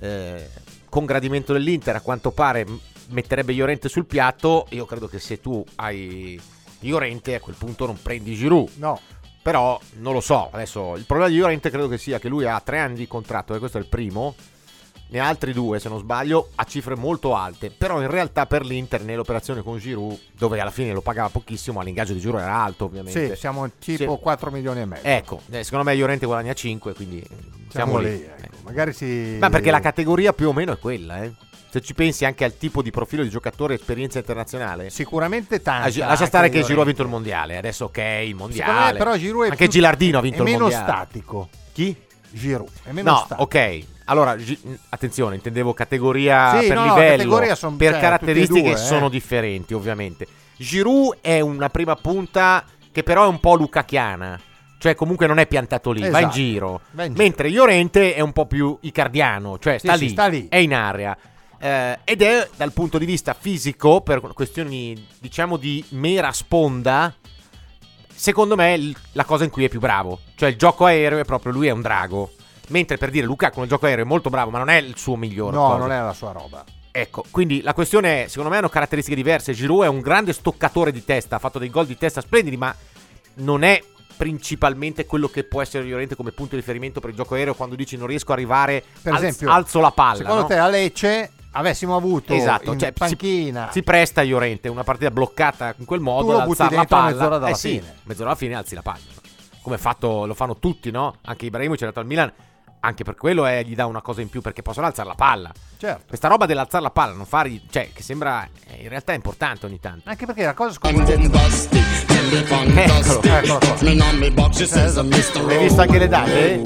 S3: eh, con gradimento dell'Inter, a quanto pare metterebbe Llorente sul piatto. Io credo che se tu hai Llorente a quel punto non prendi Giroud.
S2: No.
S3: Però non lo so, adesso il problema di Llorente credo che sia che lui ha tre anni di contratto e questo è il primo, ne ha altri due se non sbaglio, a cifre molto alte, però in realtà per l'Inter nell'operazione con Giroud, dove alla fine lo pagava pochissimo, l'ingaggio di Giroud era alto ovviamente.
S2: Sì, siamo tipo
S3: Sì.
S2: 4 milioni e mezzo.
S3: Ecco, eh, secondo me Llorente guadagna 5, quindi eh, siamo, lì.
S2: ecco. Magari si...
S3: Ma perché la categoria più o meno è quella, eh. Se ci pensi anche al tipo di profilo di giocatore esperienza internazionale.
S2: Sicuramente tanta.
S3: Lascia stare che Giroud ha vinto il mondiale. Adesso ok, il mondiale.
S2: me però Giroud è
S3: Anche
S2: più-
S3: Gilardino ha vinto
S2: è
S3: il
S2: meno
S3: mondiale.
S2: statico.
S3: Chi?
S2: Giroud, è meno
S3: No,
S2: statico.
S3: ok. Allora, Gi- attenzione, intendevo categoria
S2: Sì,
S3: per
S2: no,
S3: livello,
S2: categoria son-
S3: per
S2: cioè,
S3: caratteristiche
S2: due, eh.
S3: sono differenti, ovviamente. Giroud è una prima punta che però è un po' lucachiana. Cioè, comunque non è piantato lì, va in
S2: Esatto.
S3: giro.
S2: Va in giro.
S3: Mentre Llorente è un po' più icardiano, cioè
S2: Sì,
S3: sta,
S2: sì,
S3: lì,
S2: sta lì.
S3: è in area. Eh, ed è dal punto di vista fisico, per questioni diciamo di mera sponda, secondo me la cosa in cui è più bravo. Cioè il gioco aereo è proprio lui è un drago. Mentre per dire Lukaku nel gioco aereo è molto bravo, ma non è il suo migliore.
S2: No,
S3: cosa.
S2: non è la sua roba.
S3: Ecco, quindi la questione è, secondo me hanno caratteristiche diverse. Giroud è un grande stoccatore di testa, ha fatto dei gol di testa splendidi, ma non è principalmente quello che può essere Llorente come punto di riferimento per il gioco aereo quando dici non riesco a arrivare,
S2: Per
S3: alz-
S2: esempio,
S3: alzo la palla.
S2: Secondo
S3: no?
S2: te a Lecce avessimo avuto
S3: Esatto, cioè, si-
S2: panchina
S3: Si presta a Llorente, una partita bloccata in quel modo,
S2: Tu
S3: alzare la palla.
S2: mezz'ora dalla
S3: eh sì,
S2: fine.
S3: mezz'ora alla fine alzi la palla. Come fatto, lo fanno tutti, no? Anche Ibrahimovic è andato al Milan, anche per quello eh, gli dà una cosa in più perché possono alzare la palla.
S2: certo
S3: Questa roba dell'alzare la palla, non fargli, cioè, che sembra eh, in realtà è importante ogni tanto.
S2: anche perché la cosa scomoda
S3: Eccolo.
S2: eccolo qua
S3: Hai visto anche le date?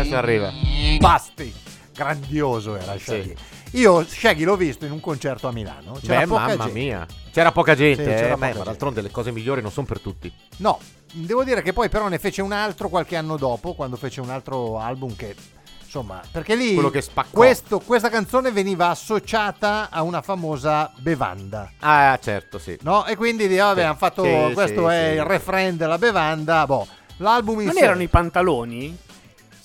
S3: Adesso arriva.
S2: Basti grandioso era Shaggy io Shaggy l'ho visto in un concerto a Milano c'era
S3: Beh,
S2: poca
S3: mamma
S2: gente.
S3: mia. C'era poca gente,
S2: Sì,
S3: eh,
S2: c'era
S3: beh,
S2: poca
S3: ma
S2: gente.
S3: d'altronde le cose migliori non sono per tutti.
S2: No, devo dire che poi però ne fece un altro qualche anno dopo, quando fece un altro album che, insomma, perché lì
S3: Quello che spaccò.
S2: questo- questa canzone veniva associata a una famosa bevanda.
S3: Ah, certo, sì.
S2: No? E quindi vabbè,
S3: Sì.
S2: hanno fatto
S3: Sì,
S2: questo
S3: sì,
S2: è
S3: sì.
S2: il refrain della bevanda. Boh, l'album in
S7: Non
S2: sé,
S7: erano i pantaloni?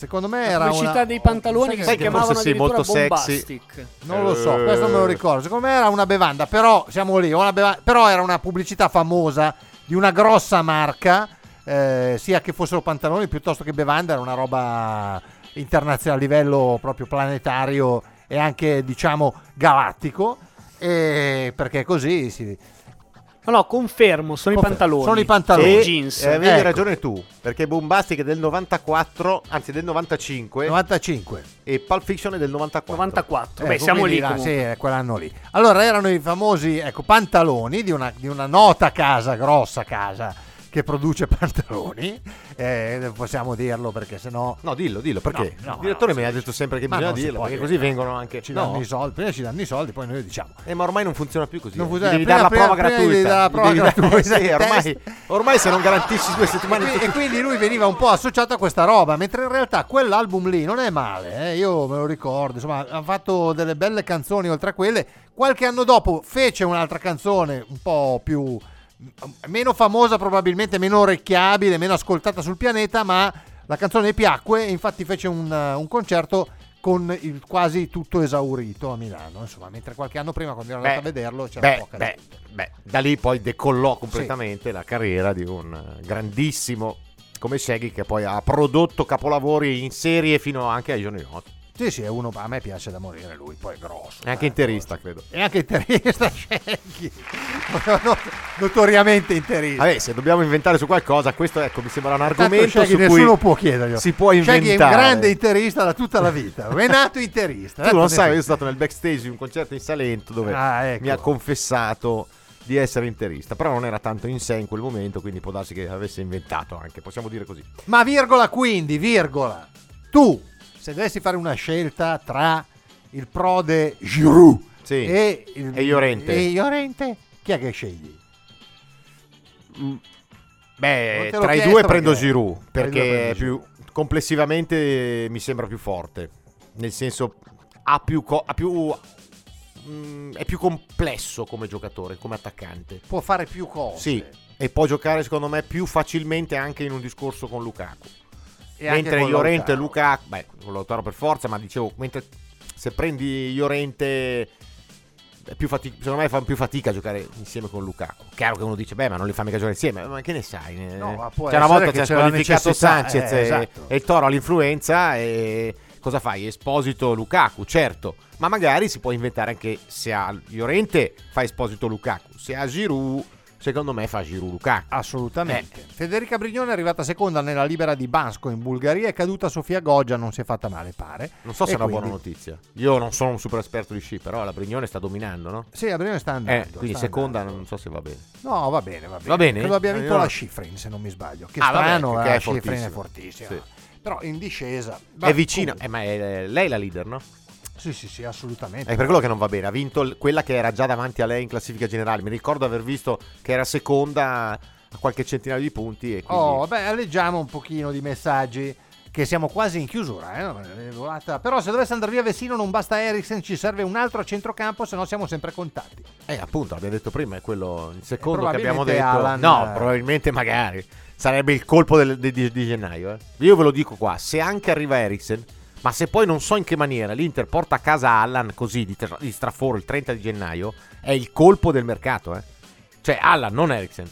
S2: Secondo me
S7: La
S2: era
S7: pubblicità
S2: una
S7: dei pantaloni che si
S3: che
S7: chiamavano
S3: forse sì,
S7: addirittura
S3: molto sexy.
S2: Non lo so,
S3: Eh.
S2: questo me lo ricordo. Secondo me era una bevanda, però siamo lì, una beva- però era una pubblicità famosa di una grossa marca, eh, sia che fossero pantaloni piuttosto che bevanda, era una roba internazionale a livello proprio planetario e anche diciamo galattico. E perché così si...
S7: No, no, confermo, sono
S2: Confermo,
S7: i pantaloni.
S2: sono i pantaloni.
S7: E jeans.
S3: eh, avevi
S2: Ecco.
S3: ragione tu, perché Bombastic è del 94, anzi del 95
S2: 95.
S3: e Pulp Fiction è del 94.
S7: 94.
S2: Ecco,
S7: Beh, siamo lì
S2: là. Sì, è quell'anno lì. Allora erano i famosi ecco, pantaloni di una, di una nota casa, grossa casa, che produce pantaloni. Eh, possiamo dirlo perché sennò...
S3: No, dillo, dillo, perché?
S2: No, no,
S3: il direttore
S2: no,
S3: mi ha detto sempre che bisogna dirlo, perché così vengono anche...
S2: Ci
S3: no.
S2: danno i soldi, prima ci danno i soldi, poi noi diciamo.
S3: Eh, ma ormai non funziona più così.
S2: Non
S3: eh.
S2: funziona-
S3: Devi
S2: prima-
S3: dare la prova
S2: prima-
S3: gratuita.
S2: devi dare la prova
S3: Devi dare-
S2: gratuita,
S3: sì, ormai, ormai se non garantisci due settimane...
S2: E, e quindi lui veniva un po' associato a questa roba, mentre in realtà quell'album lì non è male, eh, io me lo ricordo, insomma, ha fatto delle belle canzoni oltre a quelle. Qualche anno dopo fece un'altra canzone un po' più meno famosa, probabilmente meno orecchiabile, meno ascoltata sul pianeta, ma la canzone piacque e infatti fece un, uh, un concerto con il quasi tutto esaurito a Milano, insomma, mentre qualche anno prima quando ero andato
S3: Beh,
S2: a vederlo c'era
S3: Beh,
S2: poca
S3: beh, beh, da lì poi decollò completamente la carriera di un eh, grandissimo come Shaggy che poi ha prodotto capolavori in serie fino anche ai giorni nostri.
S2: Sì, sì, è uno, a me piace da morire lui, poi è grosso.
S3: È anche
S2: eh,
S3: interista, credo.
S2: E anche interista. Not- Notoriamente interista.
S3: Vabbè, se dobbiamo inventare su qualcosa, questo ecco, mi sembra un
S2: Tanto
S3: argomento
S2: Shaggy
S3: su
S2: nessuno
S3: cui
S2: può chiederglielo.
S3: si può inventare.
S2: Shaggy è un grande interista da tutta la vita. È nato interista.
S3: Tu non
S2: Nato
S3: sai, io sono stato nel backstage di un concerto in Salento dove
S2: Ah, ecco.
S3: mi ha confessato di essere interista, però non era tanto in sé in quel momento, quindi può darsi che avesse inventato anche, possiamo dire così.
S2: Ma virgola quindi, virgola. Tu, se dovessi fare una scelta tra il prode Giroud
S3: Sì.
S2: e, il,
S3: E Llorente.
S2: e Llorente, chi è che scegli? Non
S3: Beh, tra i due prendo Giroud, perché più, complessivamente mi sembra più forte, nel senso ha più, co- ha più mm, è più complesso come giocatore, come attaccante.
S2: Può fare più cose.
S3: Sì, e può giocare secondo me più facilmente anche in un discorso con Lukaku.
S2: E
S3: mentre Llorente e. Lukaku, beh, con Lautaro per forza, ma dicevo, mentre se prendi Llorente è più fati- secondo me fa più fatica a giocare insieme con Lukaku. Chiaro che uno dice, beh, ma non li fa mica giocare insieme, ma che ne sai? Ne-
S2: No,
S3: C'è una volta
S2: che
S3: ha squalificato Sanchez
S2: eh,
S3: e,
S2: esatto.
S3: e il Toro all'influenza e cosa fai? Esposito Lukaku, certo, ma magari si può inventare anche se ha Llorente fa Esposito Lukaku, se ha Giroud, secondo me fa Giroud Lukaku.
S2: Assolutamente.
S3: Eh.
S2: Federica Brignone è arrivata seconda nella libera di Bansko in Bulgaria. È caduta Sofia Goggia, non si è fatta male, pare.
S3: Non so se è una
S2: quindi-
S3: buona notizia. Io non sono un super esperto di sci, però la Brignone sta dominando, no?
S2: Sì, la Brignone sta
S3: Eh,
S2: andando.
S3: quindi
S2: sta
S3: seconda
S2: andando.
S3: non so se va bene.
S2: No, va bene, va bene.
S3: Va bene?
S2: Credo abbia vinto
S3: Io-
S2: la Schifrin, se non mi sbaglio. Che
S3: Ah, vabbè,
S2: strano,
S3: che
S2: eh,
S3: è
S2: la Schifrin è
S3: fortissima. Sì.
S2: Però in discesa.
S3: è vicina, eh, ma è lei la leader, no?
S2: Sì, sì, sì, assolutamente.
S3: È per quello che non va bene. Ha vinto quella che era già davanti a lei in classifica generale. Mi ricordo aver visto che era seconda a qualche centinaio di punti. E quindi...
S2: Oh, beh, leggiamo un pochino di messaggi. Che siamo quasi in chiusura, eh? volata. Però se dovesse andare via Vessino non basta Eriksen, ci serve un altro a centrocampo, se no siamo sempre contatti.
S3: Eh, appunto, l'abbiamo detto prima, è quello il secondo che abbiamo detto.
S2: Alan-
S3: No, probabilmente magari. Sarebbe il colpo del- di, di- di gennaio. eh. Io ve lo dico qua, se anche arriva Eriksen, ma se poi non so in che maniera l'Inter porta a casa Allan così di, tra- di straforo il 30 di gennaio, è il colpo del mercato. Eh. Cioè Allan, non Eriksen.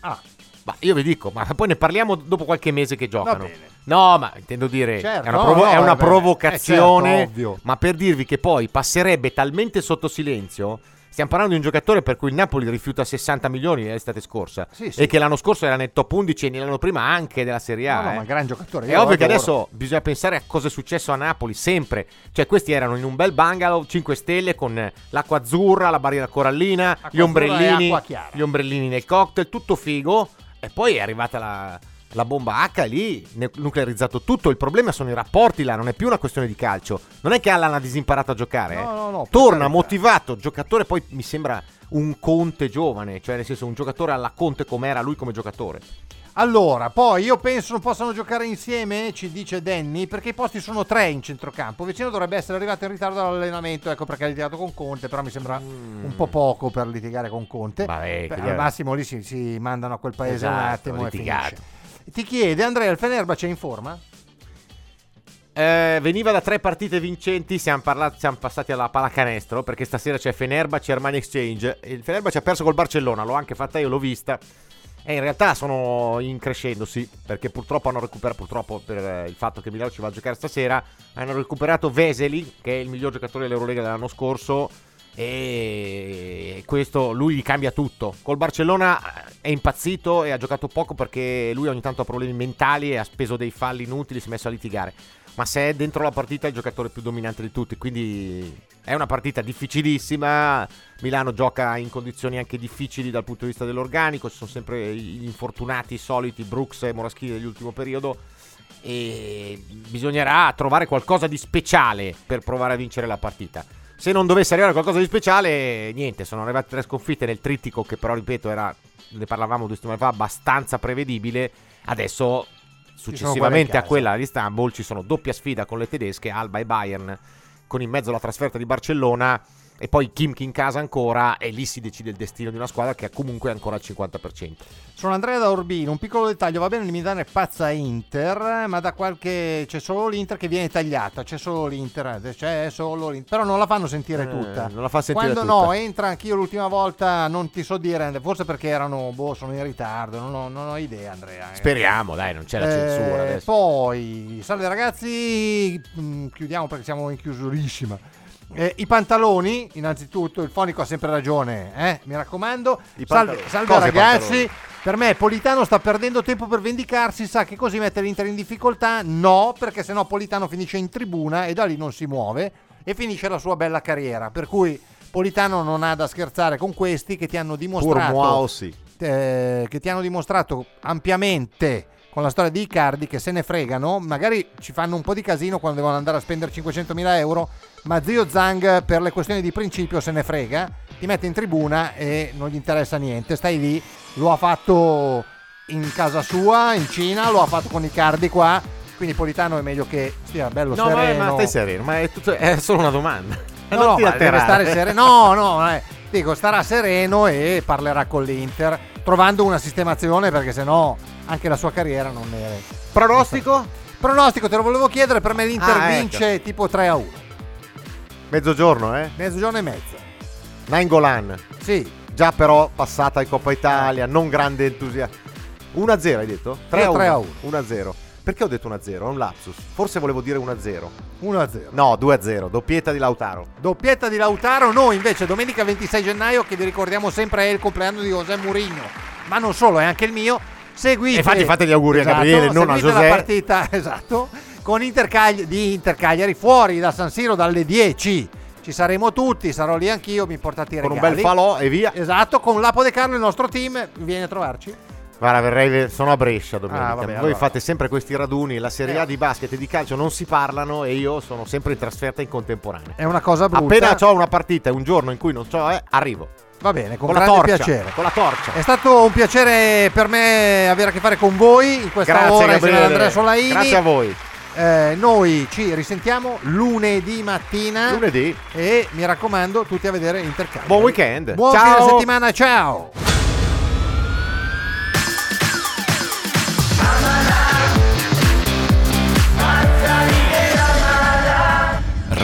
S2: Ah,
S3: Ma io vi dico, ma poi ne parliamo dopo qualche mese che giocano. No, ma intendo dire,
S2: Certo,
S3: è una,
S2: no,
S3: provo-
S2: no,
S3: è una
S2: vabbè.
S3: provocazione,
S2: Eh, certo, ovvio.
S3: ma per dirvi che poi passerebbe talmente sotto silenzio. Stiamo parlando di un giocatore per cui il Napoli rifiuta 60 milioni l'estate scorsa
S2: Sì, sì.
S3: e che l'anno scorso era nel top 11 e l'anno prima anche della Serie A.
S2: No, no,
S3: eh.
S2: ma gran giocatore.
S3: È
S2: io
S3: ovvio che adesso bisogna pensare a cosa è successo a Napoli sempre. Cioè, questi erano in un bel bungalow 5 stelle con l'acqua azzurra, la barriera corallina,
S2: Acqua
S3: gli ombrellini, gli ombrellini nel cocktail, tutto figo. E poi è arrivata la, la bomba H lì, nuclearizzato tutto. Il problema sono i rapporti là, non è più una questione di calcio. Non è che Allan ha disimparato a giocare. eh.
S2: No, no, no, per
S3: Torna motivato, giocatore. Poi mi sembra un Conte giovane, cioè nel senso un giocatore alla Conte come era lui come giocatore.
S2: Allora, poi io penso non possano giocare insieme, ci dice Danny, perché i posti sono tre in centrocampo. Vicino dovrebbe essere arrivato in ritardo dall'allenamento, ecco perché ha litigato con Conte, però mi sembra un po' poco per litigare con Conte.
S3: Mm. Vabbè,
S2: Beh, al massimo lì si, si mandano a quel paese un
S3: Esatto,
S2: attimo e
S3: litigato.
S2: finisce. Ti chiede, Andrea, il Fenerbahce è in forma?
S3: Eh, veniva da tre partite vincenti, siamo, parlati- siamo passati alla pallacanestro perché stasera c'è Fenerbahce Armani Exchange. Il Fenerbahce ha perso col Barcellona, l'ho anche fatta io, l'ho vista. E in realtà sono in crescendo, sì, perché purtroppo hanno recuperato, purtroppo per eh, il fatto che Milano ci va a giocare stasera, hanno recuperato Veseli, che è il miglior giocatore dell'Eurolega dell'anno scorso, e questo lui gli cambia tutto. Col Barcellona eh, è impazzito e ha giocato poco perché lui ogni tanto ha problemi mentali e ha speso dei falli inutili, si è messo a litigare. Ma se è dentro la partita è il giocatore più dominante di tutti, quindi è una partita difficilissima. Milano gioca in condizioni anche difficili dal punto di vista dell'organico, ci sono sempre gli infortunati soliti, Brooks e Moraschini dell'ultimo periodo e bisognerà trovare qualcosa di speciale per provare a vincere la partita. Se non dovesse arrivare qualcosa di speciale, niente, sono arrivate tre sconfitte nel trittico che però, ripeto, era, ne parlavamo due settimane fa, abbastanza prevedibile. Adesso, successivamente a quella di Istanbul, ci sono doppia sfida con le tedesche, Alba e Bayern, con in mezzo la trasferta di Barcellona e poi Kimchi in casa ancora e lì si decide il destino di una squadra che è comunque ancora al 50%.
S2: Sono Andrea da Urbino, un piccolo dettaglio, va bene limitare pazza Inter, ma da qualche c'è solo l'Inter che viene tagliata, c'è solo l'Inter, c'è solo l'Inter, però non la fanno sentire
S3: Eh,
S2: tutta.
S3: non la fa sentire
S2: Quando
S3: tutta.
S2: no, entra anch'io l'ultima volta, non ti so dire, forse perché erano, boh, sono in ritardo, non ho, non ho idea Andrea. eh.
S3: Speriamo, dai, non c'è la
S2: Eh,
S3: censura adesso.
S2: Poi, salve ragazzi, mm, chiudiamo perché siamo in chiusurissima. Eh, I pantaloni, innanzitutto, il fonico ha sempre ragione, eh, mi raccomando.
S3: I
S2: Salve, salve ragazzi, per me Politano sta perdendo tempo per vendicarsi, sa che così mette l'Inter in difficoltà? No, perché sennò Politano finisce in tribuna e da lì non si muove e finisce la sua bella carriera. Per cui Politano non ha da scherzare con questi che ti hanno
S3: Pur
S2: dimostrato
S3: sì.
S2: eh, che ti hanno dimostrato ampiamente con la storia di Icardi che se ne fregano, magari ci fanno un po' di casino quando devono andare a spendere 500.000 euro, ma zio Zhang per le questioni di principio se ne frega, ti mette in tribuna e non gli interessa niente, stai lì, lo ha fatto in casa sua, in Cina, lo ha fatto con Icardi qua, quindi Politano è meglio che stia bello
S3: No,
S2: sereno.
S3: ma stai sereno, ma è, tutto- è solo una domanda.
S2: No, no, deve stare sereno. No, no, eh. dico, starà sereno e parlerà con l'Inter, trovando una sistemazione perché sennò anche la sua carriera non è.
S3: Pronostico?
S2: Pronostico, te lo volevo chiedere, per me l'Inter
S3: Ah, ecco.
S2: vince tipo 3 a 1,
S3: Mezzogiorno, eh?
S2: mezzogiorno e mezzo.
S3: Nainggolan.
S2: Sì,
S3: Già però passata in Coppa Italia, non grande entusiasmo. 1-0 hai detto? 3
S2: Io 3 a 1.
S3: 1-0. Perché ho detto 1-0? È un lapsus. Forse volevo dire 1-0.
S2: 1 a 0.
S3: No, 2-0. Doppietta di Lautaro.
S2: Doppietta di Lautaro, noi invece domenica 26 gennaio, che vi ricordiamo sempre è il compleanno di José Mourinho, ma non solo, è anche il mio. Seguite,
S3: infatti fate gli auguri a
S2: Esatto,
S3: Gabriele, non a José.
S2: la partita, esatto, con Inter Cagli- di Inter Cagliari fuori da San Siro dalle 10. Ci saremo tutti, sarò lì anch'io, mi portate i
S3: Con un
S2: regali.
S3: bel falò e via.
S2: Esatto, con l'Apo De Carlo il nostro team viene a trovarci.
S3: Guarda, verrei, sono a Brescia domenica.
S2: Ah, vabbè,
S3: Voi
S2: allora.
S3: fate sempre questi raduni. La Serie A di basket e di calcio non si parlano e io sono sempre in trasferta in contemporanea.
S2: È una cosa brutta.
S3: Appena ho una partita e un giorno in cui non c'ho, eh, arrivo.
S2: Va bene, con,
S3: Con la
S2: grande
S3: torcia.
S2: piacere.
S3: Con la torcia.
S2: È stato un piacere per me avere a che fare con voi in questa
S3: Grazie
S2: ora insieme ad. Andrea Solaini.
S3: Grazie a voi.
S2: Eh, noi ci risentiamo lunedì mattina.
S3: Lunedì.
S2: E mi raccomando, tutti a vedere Intercambio.
S3: Buon weekend.
S2: Buon
S3: Ciao.
S2: fine settimana, ciao.